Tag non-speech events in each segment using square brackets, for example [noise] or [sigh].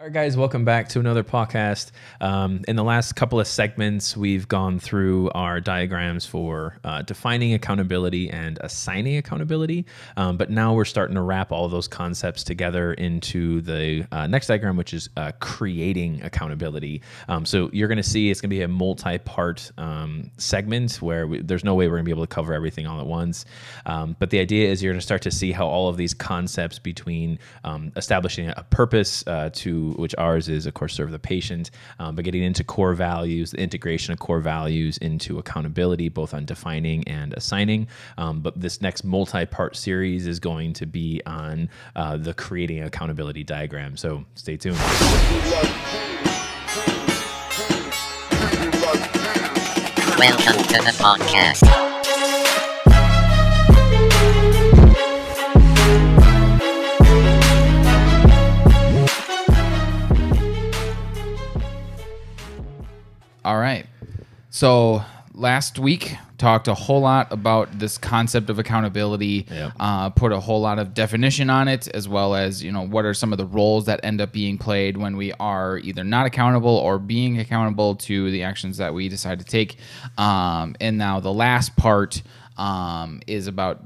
All right, guys, welcome back to another podcast. Um, in the last couple of segments, we've gone through our diagrams for uh, defining accountability and assigning accountability. Um, but now we're starting to wrap all those concepts together into the uh, next diagram, which is uh, creating accountability. Um, so you're going to see it's going to be a multi part um, segment where we, there's no way we're going to be able to cover everything all at once. Um, but the idea is you're going to start to see how all of these concepts between um, establishing a purpose uh, which ours is, of course, serve the patient, um, but getting into core values, the integration of core values into accountability, both on defining and assigning. Um, but this next multi part series is going to be on uh, the creating accountability diagram. So stay tuned. Welcome to the podcast. So last week talked a whole lot about this concept of accountability. Yep. Uh, put a whole lot of definition on it, as well as you know what are some of the roles that end up being played when we are either not accountable or being accountable to the actions that we decide to take. Um, and now the last part um, is about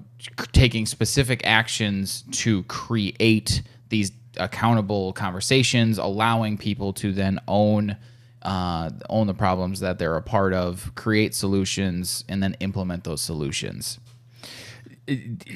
taking specific actions to create these accountable conversations, allowing people to then own uh, own the problems that they're a part of, create solutions, and then implement those solutions.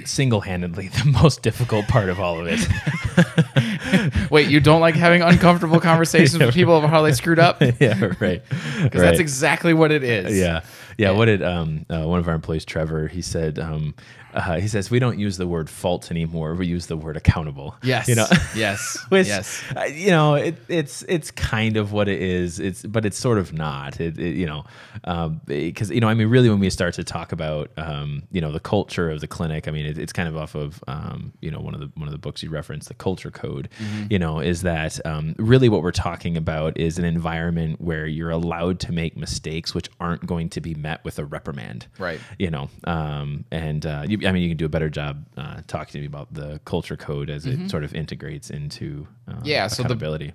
Single handedly, [laughs] the most difficult part of all of it. [laughs] [laughs] Wait, you don't like having uncomfortable [laughs] conversations with people about how they screwed up? [laughs] Yeah, right. Because that's exactly what it is. Yeah. Yeah, what did um, uh, one of our employees, Trevor? He said, um, uh, he says we don't use the word fault anymore. We use the word accountable. Yes. you know, Yes. which yes. uh, you know it, it's it's kind of what it is. It's but it's sort of not. It, it you know because you know I mean really when we start to talk about um, you know the culture of the clinic, I mean it, it's kind of off of um, you know one of the one of the books you referenced, the Culture Code. You know is that um, really what we're talking about is an environment where you're allowed to make mistakes which aren't going to be met with a reprimand. Right. You know, um, and uh, you, I mean you can do a better job uh, talking to me about the Culture Code as it sort of integrates into uh, yeah so the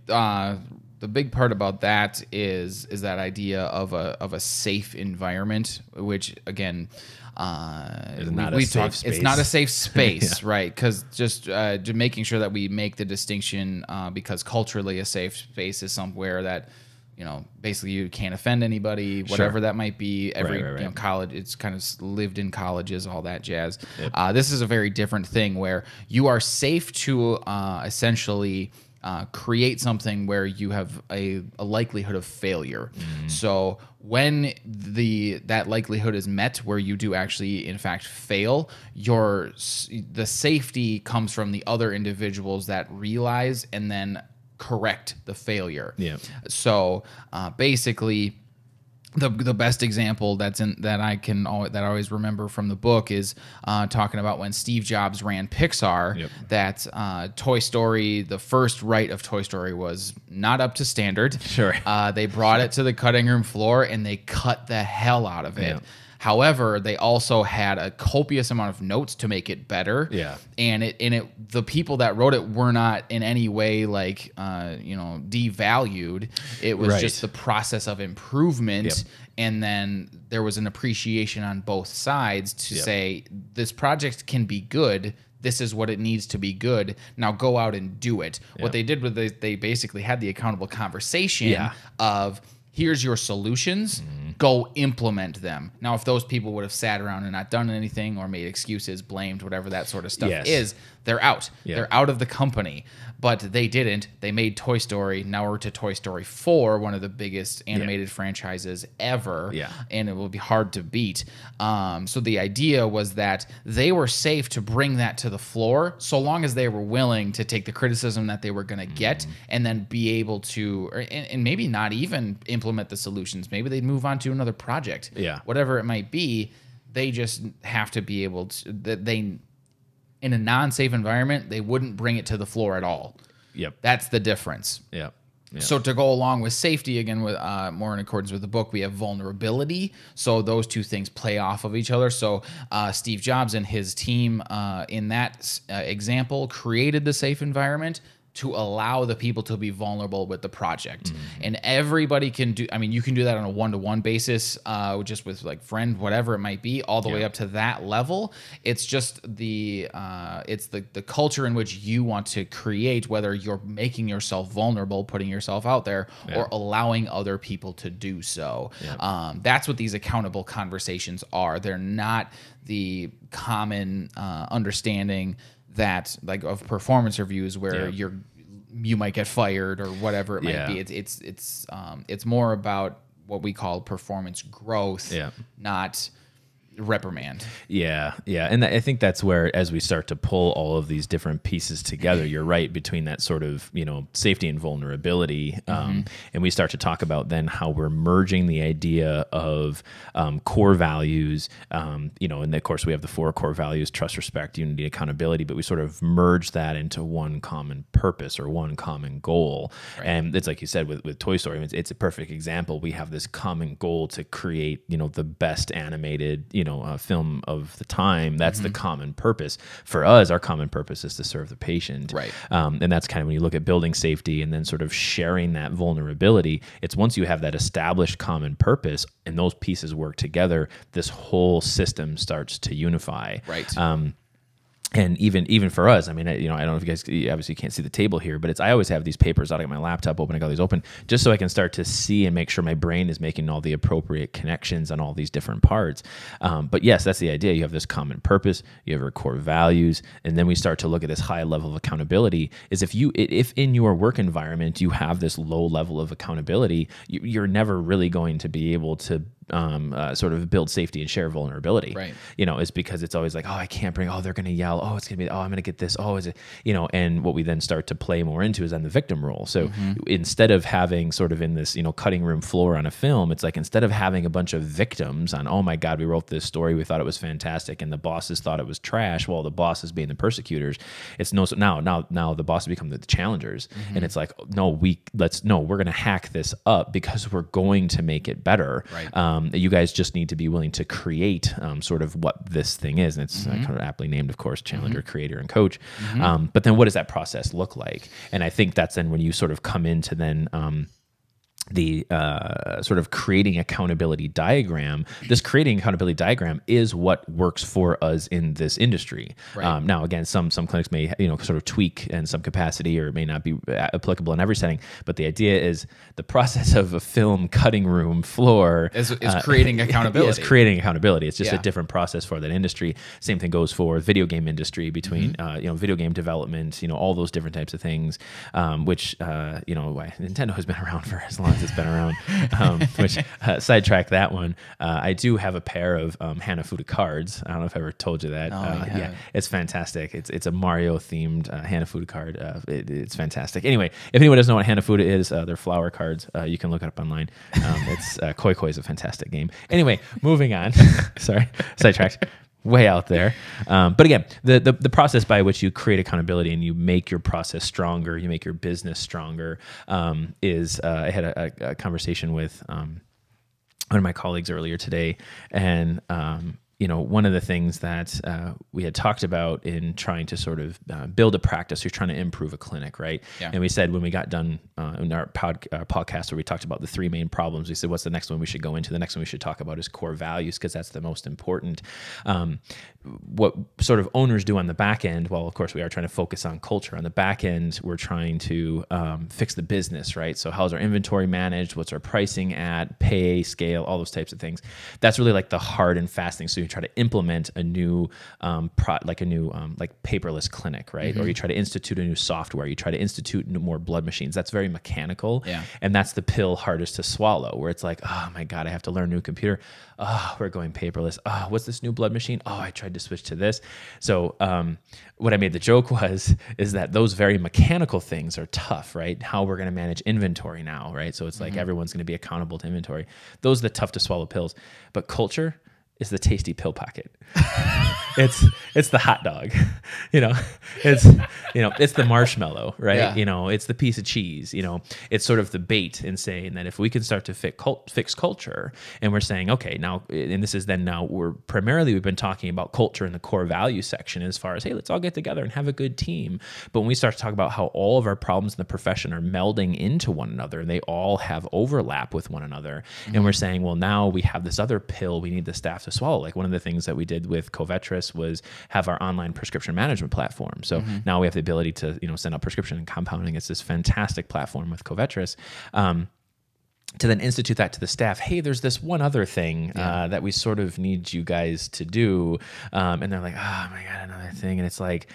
uh, the big part about that is is that idea of a of a safe environment which again uh, It's we- not a we've safe talked- space. It's not a safe [laughs] space, right? Because just uh, just making sure that we make the distinction uh, because culturally a safe space is somewhere that you know basically you can't offend anybody, whatever that might be. Every right, You know, college, it's kind of lived in colleges, all that jazz. Uh, this is a very different thing where you are safe to uh, essentially uh, create something where you have a, a likelihood of failure. So when the that likelihood is met, where you do actually in fact fail, your the safety comes from the other individuals that realize and then correct the failure. Yeah. So uh, basically, the the best example that's in that I can al- that I always remember from the book is uh, talking about when Steve Jobs ran Pixar. Yep. That uh, Toy Story, the first write of Toy Story was not up to standard. Sure. Uh, they brought it to the cutting room floor and they cut the hell out of it. Yeah. However, they also had a copious amount of notes to make it better. Yeah. And it and it the people that wrote it were not in any way like uh, you know devalued. It was Right. just the process of improvement Yep. and then there was an appreciation on both sides to Yep. say this project can be good this is what it needs to be good now go out and do it what they did was they, they basically had the accountable conversation Yeah. of here's your solutions Mm-hmm. go implement them now if those people would have sat around and not done anything or made excuses blamed whatever that sort of stuff Yes. is they're out Yeah. they're out of the company but they didn't they made toy story now we're to toy story 4 one of the biggest animated franchises ever Yeah. and it will be hard to beat um, so the idea was that they were safe to bring that to the floor so long as they were willing to take the criticism that they were going to get Mm-hmm. and then be able to or, and, and maybe not even implement the solutions maybe they'd move on to another project Yeah. whatever it might be they just have to be able to that they in a non-safe environment they wouldn't bring it to the floor at all Yep. that's the difference Yep. Yeah. so to go along with safety again with uh, more in accordance with the book we have vulnerability so those two things play off of each other so uh, steve jobs and his team uh, in that uh, example created the safe environment to allow the people to be vulnerable with the project. Mm-hmm. and everybody can do i mean you can do that on a one-to-one basis uh, just with like friend whatever it might be all the way up to that level. It's just the uh, it's the the culture in which you want to create whether you're making yourself vulnerable putting yourself out there or allowing other people to do so. Um, that's what these accountable conversations are. They're not the common uh, understanding that like of performance reviews where Yeah. you're you might get fired or whatever it might Yeah. be it's it's it's um, it's more about what we call performance growth Yeah. not reprimand Yeah, yeah, and I think that's where, as we start to pull all of these different pieces together, you're right between that sort of you know safety and vulnerability, um, and we start to talk about then how we're merging the idea of um, core values, um, you know, and of course we have the four core values: trust, respect, unity, accountability. But we sort of merge that into one common purpose or one common goal, and it's like you said with with Toy Story, it's, it's a perfect example. We have this common goal to create you know the best animated you know uh, film of the time that's the common purpose. For us our common purpose is to serve the patient. Right. um, and that's kind of when you look at building safety and then sort of sharing that vulnerability it's once you have that established common purpose and those pieces work together this whole system starts to unify. Right. Um, and even even for us, I mean, I, you know, I don't know if you guys you obviously can't see the table here, but it's I always have these papers out. I got my laptop open, I got these open, just so I can start to see and make sure my brain is making all the appropriate connections on all these different parts. Um, but yes, that's the idea. You have this common purpose, you have your core values, and then we start to look at this high level of accountability. Is if you if in your work environment you have this low level of accountability, you, you're never really going to be able to um, uh, sort of build safety and share vulnerability Right. you know, is because it's always like, oh, I can't bring, oh, they're going to yell, oh, it's going to be, oh, I'm going to get this, oh, is it, you know, and what we then start to play more into is then the victim role. So instead of having sort of in this, you know, cutting room floor on a film, it's like instead of having a bunch of victims on, oh my God, we wrote this story, we thought it was fantastic, and the bosses thought it was trash, while the bosses being the persecutors, it's no, so now, now, now the bosses become the challengers, and it's like, no, we let's no, we're going to hack this up because we're going to make it better. Right. Um, you guys just need to be willing to create um, sort of what this thing is. And it's uh, kind of aptly named, of course, challenger, creator, and coach. Um, but then what does that process look like? And I think that's then when you sort of come into then. The uh, sort of creating accountability diagram. This creating accountability diagram is what works for us in this industry. Right. Um, now, again, some some clinics may you know sort of tweak in some capacity, or it may not be uh, applicable in every setting. But the idea is the process of a film cutting room floor Is- is creating [laughs] accountability. Is [laughs] creating accountability. It's just Yeah. a different process for that industry. Same thing goes for video game industry between Mm-hmm. uh, you know video game development, you know all those different types of things, um, which uh, you know why Nintendo has been [laughs] around for as long as it's been around. Um, [laughs] which uh, sidetrack that one. Uh, I do have a pair of um, Hanafuda cards. I don't know if I ever told you that. No, uh, you yeah, it's fantastic. It's it's a Mario themed uh, Hanafuda card. Uh, it, it's fantastic. Anyway, if anyone doesn't know what Hanafuda is, uh, they're flower cards. Uh, you can look it up online. Um, it's uh, Koi Koi is a fantastic game. Anyway, moving on. [laughs] Sorry, sidetracked. Way out there, um, but again, the, the the process by which you create accountability and you make your process stronger, you make your business stronger, um, is uh, I had a, a, conversation with um, one of my colleagues earlier today, and um, you know, one of the things that uh, we had talked about in trying to sort of uh, build a practice, you're trying to improve a clinic, right? Yeah. And we said when we got done uh, in our pod, uh, podcast where we talked about the three main problems, we said, what's the next one we should go into? The next one we should talk about is core values because that's the most important. Um, what sort of owners do on the back end, well, of course, we are trying to focus on culture. On the back end, we're trying to um, fix the business, right? So, how's our inventory managed? What's our pricing at? Pay, scale, all those types of things. That's really like the hard and fast thing. So, try to implement a new, um, pro- like a new, um, like paperless clinic, right? Or you try to institute a new software. You try to institute more blood machines. That's very mechanical. Yeah. And that's the pill hardest to swallow, where it's like, oh my God, I have to learn a new computer. Oh, we're going paperless. Oh, what's this new blood machine? Oh, I tried to switch to this. So, um, what I made the joke was, is that those very mechanical things are tough, right? How we're going to manage inventory now, right? So it's like everyone's going to be accountable to inventory. Those are the tough to swallow pills. But culture is the tasty pill packet. [laughs] it's it's the hot dog, [laughs] you know, it's you know it's the marshmallow, right? Yeah. You know, it's the piece of cheese. You know, it's sort of the bait in saying that if we can start to fix cult, fix culture, and we're saying okay now, and this is then now we're primarily we've been talking about culture in the core value section as far as hey let's all get together and have a good team, but when we start to talk about how all of our problems in the profession are melding into one another and they all have overlap with one another, and we're mm-hmm. saying well now we have this other pill we need the staff to swallow. Like one of the things that we did with Covetrus was have our online prescription management platform. So now we have the ability to you know send out prescription and compounding. It's this fantastic platform with Covetrus. Um, to then institute that to the staff. Hey, there's this one other thing uh, that we sort of need you guys to do, um, and they're like, oh my god, another thing, and it's like.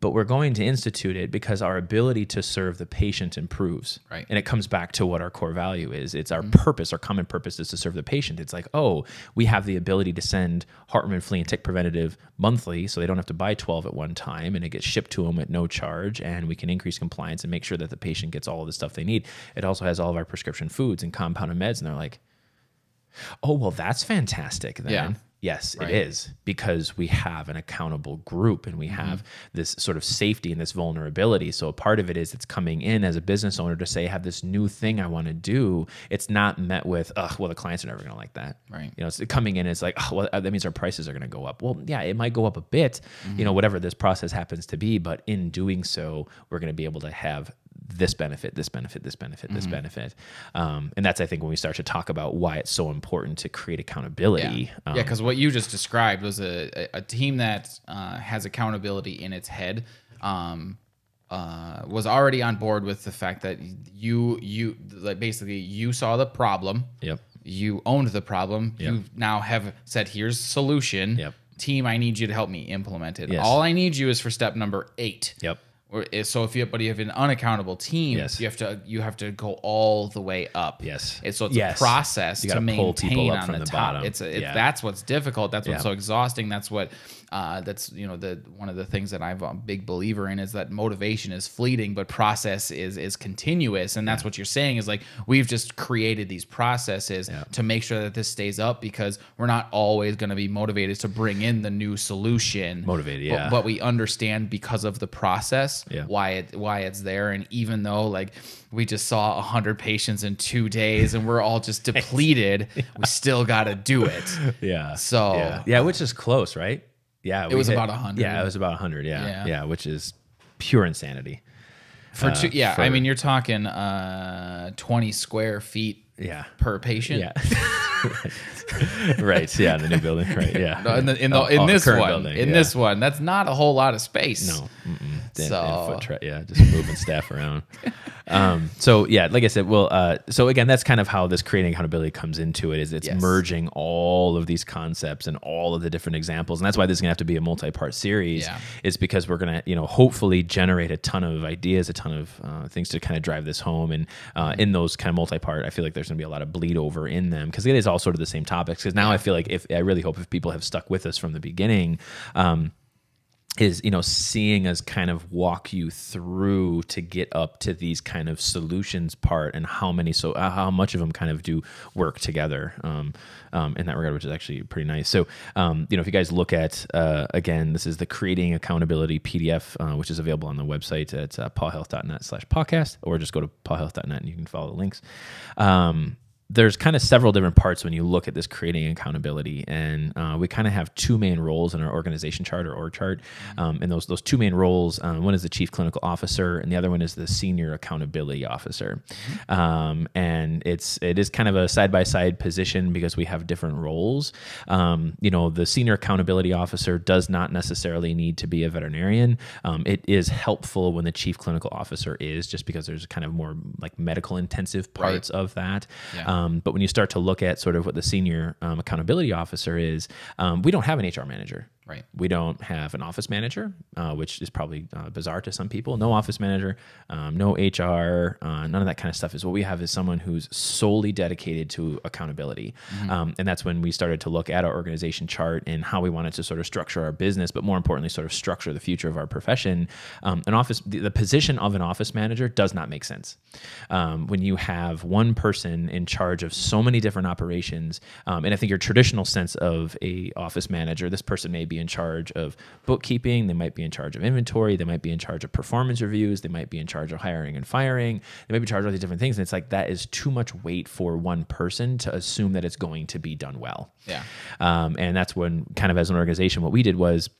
But we're going to institute it because our ability to serve the patient improves. Right. And it comes back to what our core value is. It's our mm-hmm. purpose, our common purpose is to serve the patient. It's like, oh, we have the ability to send heartworm, flea, and tick preventative monthly so they don't have to buy 12 at one time and it gets shipped to them at no charge. And we can increase compliance and make sure that the patient gets all of the stuff they need. It also has all of our prescription foods and compounded meds. And they're like, oh, well, that's fantastic then. Yeah. Yes, Right. it is because we have an accountable group and we Mm-hmm. have this sort of safety and this vulnerability. So a part of it is it's coming in as a business owner to say, I have this new thing I want to do. It's not met with, oh, well, the clients are never going to like that. Right. You know, it's coming in, it's like, oh, well, that means our prices are going to go up. Well, yeah, it might go up a bit, Mm-hmm. you know, whatever this process happens to be. But in doing so, we're going to be able to have this benefit, this benefit, this benefit, this Mm-hmm. benefit. Um, and that's, I think, when we start to talk about why it's so important to create accountability. Yeah, Um, because what you just described was a, a, a team that uh, has accountability in its head. Um, uh, was already on board with the fact that you you like basically you saw the problem. Yep. You owned the problem. Yep. You now have said, "Here's solution." Yep. Team, I need you to help me implement it. Yes. All I need you is for step number eight. Yep. Or so if you but you have an unaccountable team, Yes. you have to you have to go all the way up. Yes. It's, so it's Yes. a process You to gotta pull people maintain up on from the, the top. bottom. It's, a, it's Yeah. that's what's difficult. That's what's Yeah. so exhausting. That's what uh, that's you know the one of the things that I'm a big believer in is that motivation is fleeting, but process is is continuous. And that's what you're saying is like we've just created these processes Yeah. to make sure that this stays up because we're not always going to be motivated to bring in the new solution. Motivated, But- but we understand because of the process Yeah. why it why it's there and even though like we just saw a 100 patients in two days and we're all just [laughs] depleted we still got to do it [laughs] Yeah. So- yeah, yeah which is close, right? Yeah, It was about 100. Yeah, it was about hundred. Yeah, Yeah. yeah, which is pure insanity. for two yeah i mean you're talking uh 20 square feet Yeah, per patient yeah. [laughs] [laughs] right. Yeah, the new building. Right. [laughs] Yeah. No, in, the, in, the, Oh, in oh, this one building, in yeah. this one that's not a whole lot of space No. And So- tra- yeah, just moving staff around. [laughs] Um, so yeah, like I said, well, uh, so again, that's kind of how this creating accountability comes into it. Is it's Yes. merging all of these concepts and all of the different examples, and that's why this is gonna have to be a multi-part series. Yeah. Is because we're gonna, you know, hopefully generate a ton of ideas, a ton of uh, things to kind of drive this home, and uh, in those kind of multi-part, I feel like there's gonna be a lot of bleed over in them because it is all sort of the same topics. Because now I feel like if I really hope if people have stuck with us from the beginning. Um, is you know seeing us kind of walk you through to get up to these kind of solutions part and how many so uh, how much of them kind of do work together um, um, in that regard which is actually pretty nice so um, you know if you guys look at uh, again this is the creating accountability pdf uh, which is available on the website at uh, pawhealth.net slash podcast or just go to pawhealth.net and you can follow the links um, there's kind of several different parts when you look at this creating accountability, and uh, we kind of have two main roles in our organization chart or org chart. Um, and those those two main roles, um, one is the chief clinical officer, and the other one is the senior accountability officer. Um, and it's it is kind of a side by side position because we have different roles. Um, you know, the senior accountability officer does not necessarily need to be a veterinarian. Um, it is helpful when the chief clinical officer is, just because there's kind of more like medical intensive parts of that. Yeah. Um, but when you start to look at sort of what the senior um, accountability officer is, um, we don't have an HR manager. Right. We don't have an office manager, uh, which is probably uh, bizarre to some people. No office manager, um, no HR, uh, none of that kind of stuff. Is what we have is someone who's solely dedicated to accountability, um, and that's when we started to look at our organization chart and how we wanted to sort of structure our business, but more importantly, sort of structure the future of our profession. Um, an office, the, the position of an office manager does not make sense um, when you have one person in charge of so many different operations. Um, and I think your traditional sense of a office manager, this person may be in charge of bookkeeping, they might be in charge of inventory, they might be in charge of performance reviews, they might be in charge of hiring and firing, they might be in charge of all these different things. And it's like that is too much weight for one person to assume that it's going to be done well. Yeah. Um, and that's when, kind of as an organization, what we did was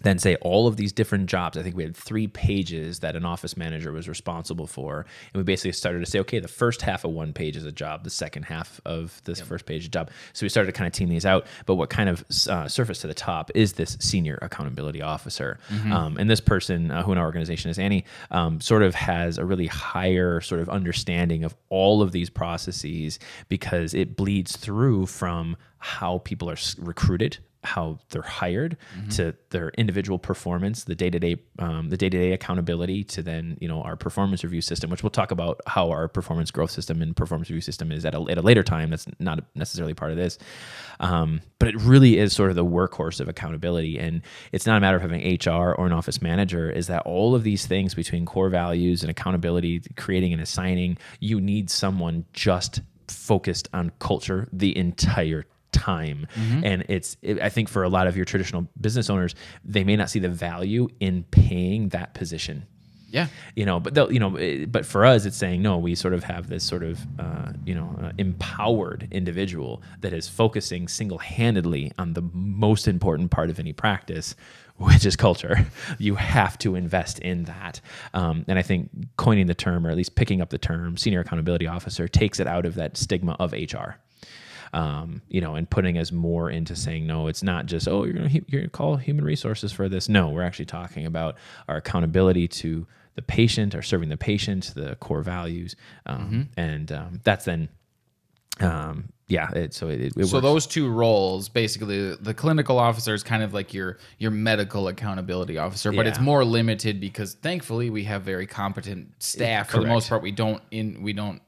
then say all of these different jobs. I think we had three pages that an office manager was responsible for. And we basically started to say, okay, the first half of one page is a job, the second half of this first page is a job. So we started to kind of team these out. But what kind of uh, surfaced to the top is this senior accountability officer. Um, and this person, uh, who in our organization is Annie, um, sort of has a really higher sort of understanding of all of these processes because it bleeds through from how people are recruited how they're hired to their individual performance the day-to-day um, the day-to-day accountability to then you know our performance review system which we'll talk about how our performance growth system and performance review system is at a, at a later time. That's not necessarily part of this. Um, but it really is sort of the workhorse of accountability. And it's not a matter of having hr or an office manager is that all of these things between core values and accountability creating and assigning you need someone just focused on culture the entire time. And it's it, i think for a lot of your traditional business owners they may not see the value in paying that position. Yeah. you know but they'll you know eh, but for us it's saying no we sort of have this sort of uh, you know uh, empowered individual that is focusing single-handedly on the most important part of any practice which is culture. [laughs] You have to invest in that. Um, and i think coining the term or at least picking up the term senior accountability officer takes it out of that stigma of hr um, you know, and putting us more into saying, no, it's not just, oh, you're to you're gonna call human resources for this. No, we're actually talking about our accountability to the patient, or serving the patient, the core values, um, and um, that's then, um, yeah. It, so it, it So works. those two roles, basically, the clinical officer is kind of like your your medical accountability officer, but it's more limited because thankfully we have very competent staff. For the most part, we don't in we don't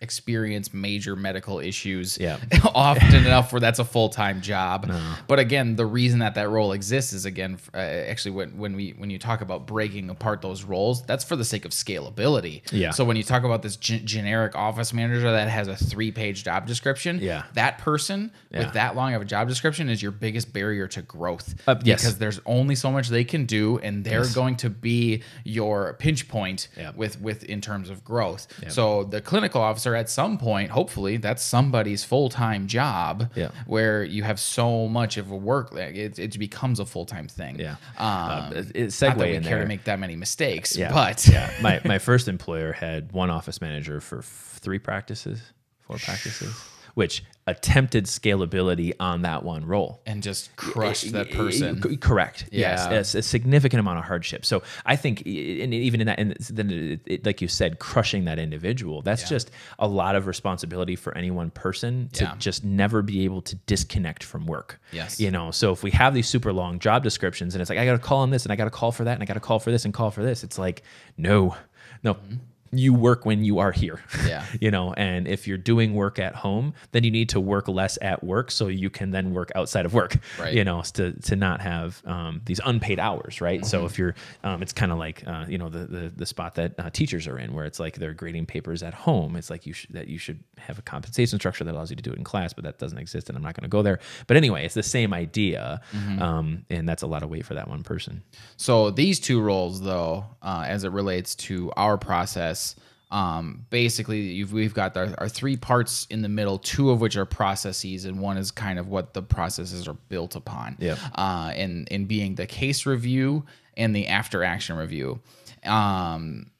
experience major medical issues Yeah. [laughs] often enough where that's a full-time job but again the reason that that role exists is again uh, actually when, when we when you talk about breaking apart those roles that's for the sake of scalability Yeah. so when you talk about this gen- generic office manager that has a three-page job description Yeah. that person Yeah. with that long of a job description is your biggest barrier to growth Uh, yes. because there's only so much they can do and they're going to be your pinch point Yeah. with with in terms of growth so the clinical officer at some point hopefully that's somebody's full-time job Yeah. where you have so much of a work like, it, it becomes a full-time thing yeah. um, Uh, it, it not that we in care there. to make that many mistakes yeah. but yeah, [laughs] my my first employer had one office manager for f- three practices, four practices, which attempted scalability on that one role. and just crushed that eh, eh, person eh, Correct. Yes, Yeah. yes, a significant amount of hardship. So I think, and even in that, and then it, it, like you said, crushing that individual. That's Yeah. just a lot of responsibility for any one person to Yeah. just never be able to disconnect from work. Yes. You know, so if we have these super long job descriptions, and it's like I got to call on this, and I got to call for that, and I got to call for this, and call for this, it's like no, no. Mm-hmm. You work when you are here. [laughs] Yeah. you know, and if you're doing work at home, then you need to work less at work so you can then work outside of work. [laughs] Right. You know, to to not have um, these unpaid hours, right? So Mm-hmm. if you're, um, it's kind of like uh, you know the, the the spot that uh, teachers are in, where it's like they're grading papers at home. It's like you should that you should have a compensation structure that allows you to do it in class, but that doesn't exist, and I'm not going to go there. But anyway, it's the same idea, Mm-hmm. um, and that's a lot of weight for that one person. So these two roles, though, uh, as it relates to our process, um, basically you've, we've got our, our three parts in the middle, two of which are processes, and one is kind of what the processes are built upon. Yep. Uh, in in being the case review and the after action review. Um,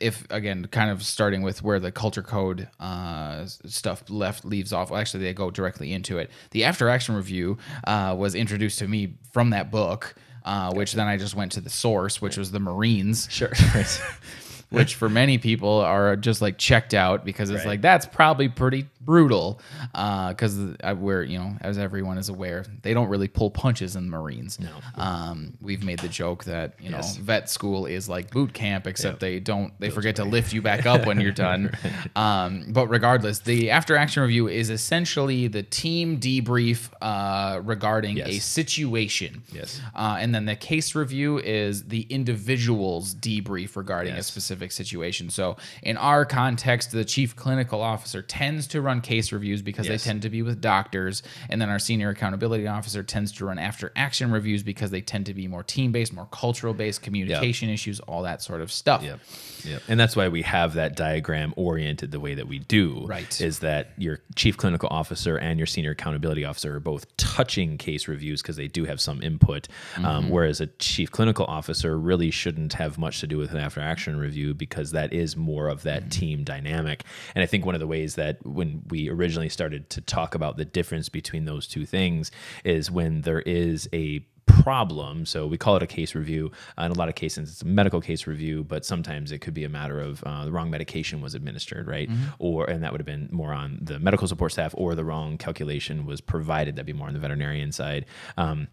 if again, kind of starting with where the culture code uh, stuff left leaves off. Well, actually, they go directly into it. The after action review uh, was introduced to me from that book, uh, which then I just went to the source, which was the Marines. Sure. [laughs] which for many people are just like checked out because it's Right. like that's probably pretty brutal because uh, we're you know as everyone is aware they don't really pull punches in the marines No. um, we've made the joke that you know Yes. vet school is like boot camp except Yep. they don't they forget to lift you back up when you're [laughs] done um, but regardless the after action review is essentially the team debrief uh, regarding a situation Yes. uh, and then the case review is the individual's debrief regarding a specific specific situation. So, in our context, the chief clinical officer tends to run case reviews because Yes. they tend to be with doctors, and then our senior accountability officer tends to run after action reviews because they tend to be more team based, more cultural based, communication issues, all that sort of stuff. Yep. Yep. And that's why we have that diagram oriented the way that we do. Right. Is that your chief clinical officer and your senior accountability officer are both touching case reviews because they do have some input. Mm-hmm. Um, whereas a chief clinical officer really shouldn't have much to do with an after action review because that is more of Mm-hmm. that team dynamic. And I think one of the ways that when we originally started to talk about the difference between those two things is when there is a problem. So we call it a case review. Uh, in a lot of cases, it's a medical case review, but sometimes it could be a matter of uh, the wrong medication was administered, right? Or and that would have been more on the medical support staff, or the wrong calculation was provided. That'd be more on the veterinarian side. Um,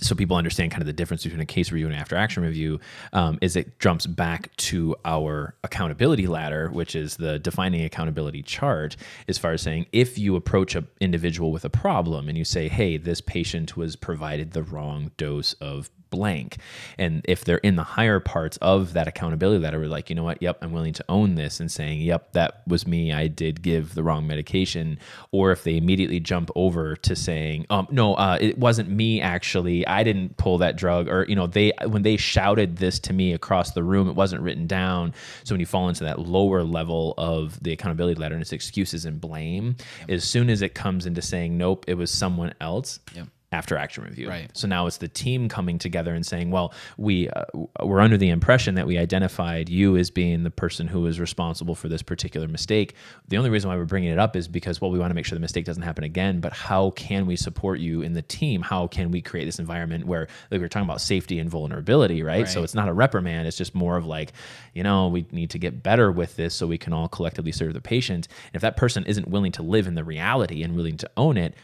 so people understand kind of the difference between a case review and after action review um, is it jumps back to our accountability ladder which is the defining accountability chart as far as saying if you approach an individual with a problem and you say hey this patient was provided the wrong dose of blank. And if they're in the higher parts of that accountability ladder we're like you know what? Yep i'm willing to own this and saying yep that was me. I did give the wrong medication. Or if they immediately jump over to saying um no uh, it wasn't me actually. I didn't pull that drug. Or you know they when they shouted this to me across the room it wasn't written down. So when you fall into that lower level of the accountability ladder and it's excuses and blame as soon as it comes into saying nope it was someone else Yep. After action review. Right. So now it's the team coming together and saying, well, we uh, we're under the impression that we identified you as being the person who is responsible for this particular mistake. The only reason why we're bringing it up is because well, we want to make sure the mistake doesn't happen again. But how can we support you in the team? How can we create this environment where like we are talking about safety and vulnerability, right? So it's not a reprimand. It's just more of like, you know, we need to get better with this so we can all collectively serve the patient. And if that person isn't willing to live in the reality and willing to own it,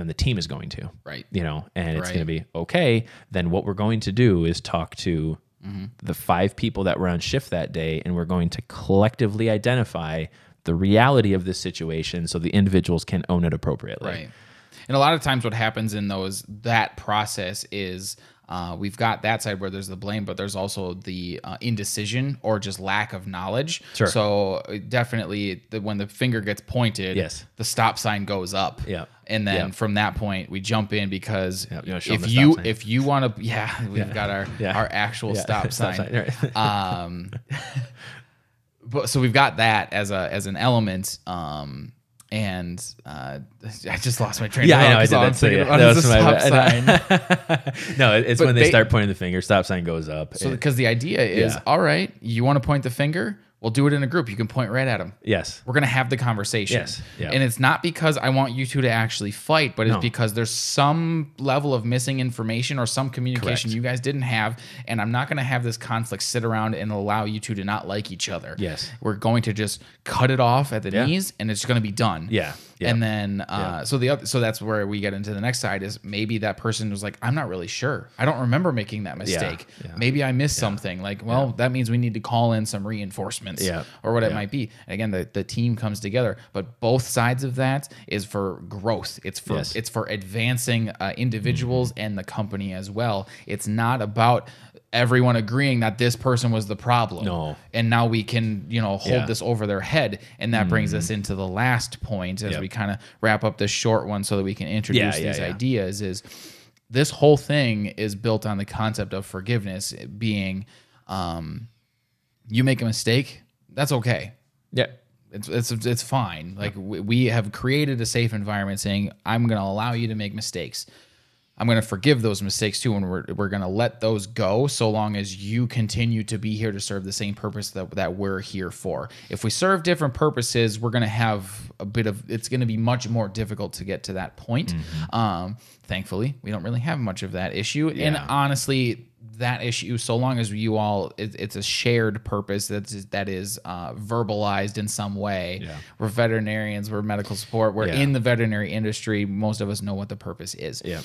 then the team is going to Right. you know, and it's Right. going to be okay. Then what we're going to do is talk to Mm-hmm. the five people that were on shift that day, and we're going to collectively identify the reality of this situation so the individuals can own it appropriately. Right. And a lot of times, what happens in those that process is uh, we've got that side where there's the blame, but there's also the uh, indecision or just lack of knowledge. Sure. So uh, definitely, the, when the finger gets pointed, Yes. the stop sign goes up. Yeah. And then Yeah. from that point, we jump in because Yeah, you wanna show 'em if you sign? if you want to, yeah, [laughs] we've got our [laughs] Yeah. our actual Yeah. stop [laughs] Stop sign. sign, um, but so we've got that as a as an element. Um, and uh, [laughs] I just lost my train. Yeah, of I know. I thought did that too. Yeah. [laughs] about was the my stop [laughs] sign. no, it's But when they, they- start pointing the finger, stop sign goes up. So because the idea is, Yeah. all right, you want to point the finger, we'll do it in a group. You can point right at them. yes. We're gonna have the conversation. Yes, yeah. And it's not because I want you two to actually fight, but it's No. because there's some level of missing information or some communication Correct. you guys didn't have, and I'm not gonna have this conflict sit around and allow you two to not like each other. Yes. We're going to just cut it off at the Yeah. knees, and it's gonna be done. Yeah, yeah. And then, uh, so the other, so that's where we get into the next side is maybe that person was like, I'm not really sure. I don't remember making that mistake. yeah. Maybe I missed something. Like, well, that means we need to call in some reinforcements Yeah, or what it might be. And again, the, the team comes together, but both sides of that is for growth. It's for Yes. Mm-hmm. it's for advancing uh, individuals and the company as well. It's not about everyone agreeing that this person was the problem. No. And now we can, you know, hold Yeah. Mm-hmm. this over their head. And that brings us into the last point as Yep. we kind of wrap up this short one so that we can introduce Yeah, these yeah. ideas is this whole thing is built on the concept of forgiveness being um, you make a mistake, that's okay. Yeah. It's, it's, it's fine. Like we, we have created a safe environment saying, I'm going to allow you to make mistakes. I'm going to forgive those mistakes too, and we're, we're going to let those go so long as you continue to be here to serve the same purpose that, that we're here for. If we serve different purposes, we're going to have a bit of, it's going to be much more difficult to get to that point. Um, thankfully, we don't really have much of that issue. And honestly, that issue, so long as you all, it, it's a shared purpose that's, that is uh, verbalized in some way. Yeah. We're veterinarians, we're medical support, we're Yeah. in the veterinary industry. Most of us know what the purpose is. Yeah.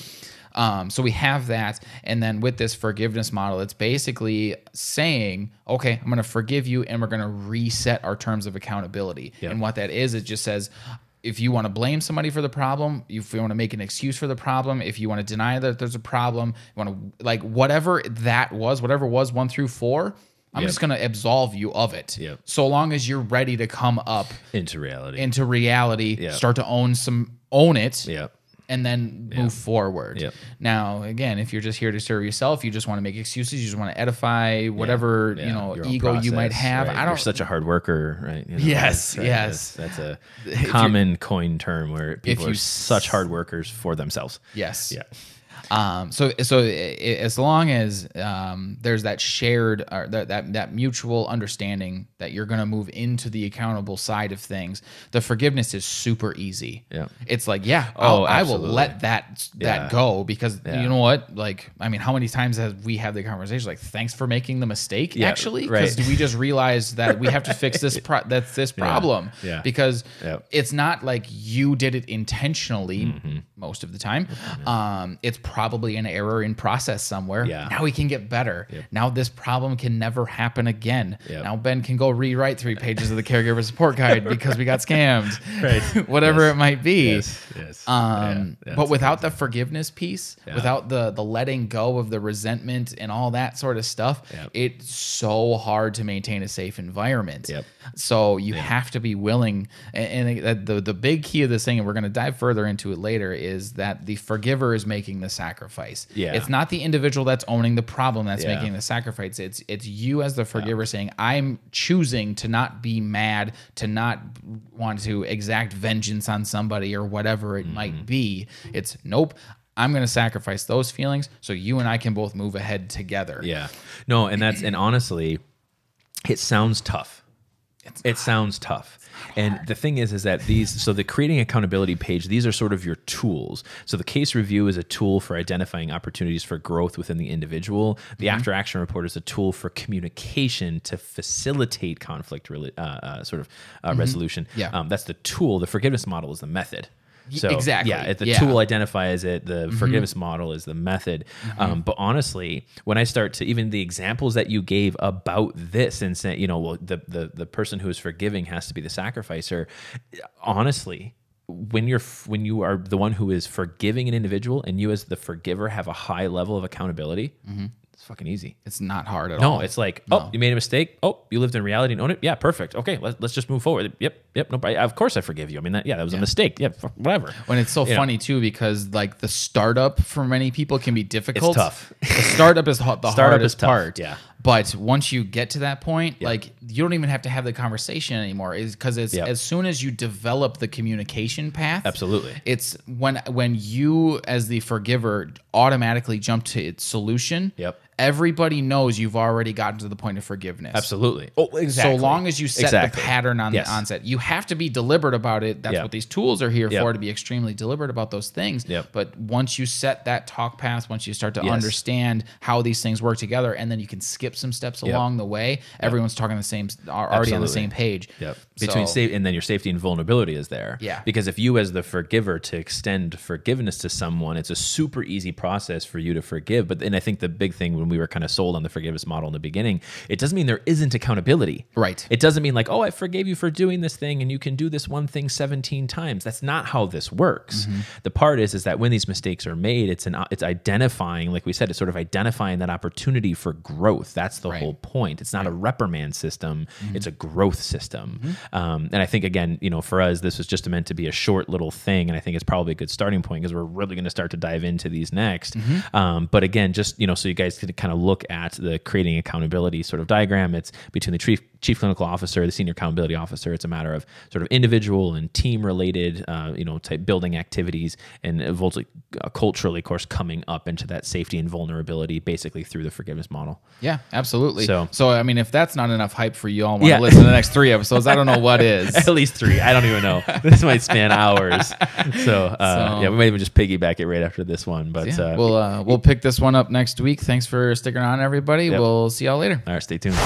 Um, so we have that. And then with this forgiveness model, it's basically saying, okay, I'm going to forgive you and we're going to reset our terms of accountability. Yeah. And what that is, it just says, if you want to blame somebody for the problem, if you want to make an excuse for the problem, if you want to deny that there's a problem, you want to like whatever that was, whatever was one through four, I'm Yep. just going to absolve you of it. Yep. So long as you're ready to come up into reality. into reality, Yeah. start to own some own it, yeah. And then move forward. Yep. Now, again, if you're just here to serve yourself, you just want to make excuses, you just want to edify whatever Yeah. you know Your ego you might process, have. right? I You're don't. such a hard worker, right? You know, Yes, that's- yes. That's, that's a common coin term where people you are such hard workers for themselves. yes. Yeah. Um, so so i- i- as long as um, there's that shared or that, that that mutual understanding that you're going to move into the accountable side of things, the forgiveness is super easy. Yeah. it's like yeah, Oh, I will let that that Yeah. go because Yeah. you know what? Like, I mean, how many times have we had the conversation? Like, thanks for making the mistake. Yeah, actually, right. because we just [laughs] realized that we have to fix this. Pro- that's this problem. yeah. because it's not like you did it intentionally Mm-hmm. most of the time. Um, it's probably an error in process somewhere. Yeah. Now we can get better. Now this problem can never happen again. Yep. Now Ben can go rewrite three pages of the caregiver support guide because we got scammed. [laughs] Right. [laughs] Whatever Yes. it might be. Yes. Yes. Um, Yeah, but without the forgiveness piece, Yeah. without the the letting go of the resentment and all that sort of stuff, Yep. it's so hard to maintain a safe environment. Yep. So you have to be willing, and, and the the big key of this thing, and we're going to dive further into it later, is that the forgiver is making the sacrifice. Yeah. it's not the individual that's owning the problem that's Yeah. making the sacrifice. It's it's you as the forgiver saying, "I'm choosing to not be mad, to not want to exact vengeance on somebody or whatever it Mm-hmm. might be." It's nope. I'm going to sacrifice those feelings so you and I can both move ahead together. Yeah. No, and that's and honestly, it sounds tough. it sounds tough. And the thing is, is that these, so the creating accountability page, these are sort of your tools. So the case review is a tool for identifying opportunities for growth within the individual. The Mm-hmm. after action report is a tool for communication to facilitate conflict uh, uh, sort of uh, resolution. Mm-hmm. Yeah. Um, that's the tool. The forgiveness model is the method. So exactly. yeah, the Yeah. tool identifies it. The mm-hmm. forgiveness model is the method. Mm-hmm. Um, but honestly, when I start to even the examples that you gave about this and saying, you know, well, the the the person who is forgiving has to be the sacrificer. Honestly, when you're when you are the one who is forgiving an individual and you as the forgiver have a high level of accountability, it's fucking easy. It's not hard at all. No, it's like, oh, you made a mistake. Oh, you lived in reality and owned it. Yeah, perfect. Okay, let's, let's just move forward. Yep, yep. No, I, of course I forgive you. I mean, that, yeah, that was a mistake. Yeah, whatever. When it's so You know. funny too, because like the startup for many people can be difficult. tough. the startup is the Startup hardest is tough, part. yeah. But once you get to that point, like you don't even have to have the conversation anymore. Is because it's Yep. as soon as you develop the communication path. Absolutely. It's when when you as the forgiver automatically jump to its solution. Yep. Everybody knows you've already gotten to the point of forgiveness. Absolutely. Oh, exactly. So long as you set Exactly. the pattern on Yes. the onset, you have to be deliberate about it. That's Yep. what these tools are here Yep. for to be extremely deliberate about those things. Yep. But once you set that talk path, once you start to Yes. understand how these things work together, and then you can skip some steps along the way, everyone's talking the same, are already on the same page. Yep. Between So- safe and then your safety and vulnerability is there. Yeah. Because if you as the forgiver to extend forgiveness to someone, it's a super easy process for you to forgive. But then I think the big thing when we were kind of sold on the forgiveness model in the beginning, it doesn't mean there isn't accountability. Right. It doesn't mean like, oh, I forgave you for doing this thing and you can do this one thing 17 times. That's not how this works. Mm-hmm. The part is is that when these mistakes are made, it's an it's identifying, like we said, it's sort of identifying that opportunity for growth. That's the Right. Mm-hmm. whole point. It's not a reprimand system; it's a growth system. Um, and I think again, you know, for us, this was just meant to be a short little thing, and I think it's probably a good starting point because we're really going to start to dive into these next. Mm-hmm. Um, but again, just you know, so you guys could kind of look at the creating accountability sort of diagram. It's between the chief chief clinical officer, the senior accountability officer. It's a matter of sort of individual and team related, uh, you know, type building activities, and eventually, uh, culturally, of course, coming up into that safety and vulnerability, basically through the forgiveness model. Yeah, absolutely. So- So, I mean, if that's not enough hype for you all, want to Yeah. listen to the next three episodes, I don't know what [laughs] is. At least three. I don't even know. [laughs] this might span hours. So, uh, So- yeah, we might even just piggyback it right after this one. But Yeah, uh, we'll uh, we'll pick this one up next week. Thanks for sticking on, everybody. Yep. We'll see y'all later. all right, stay tuned.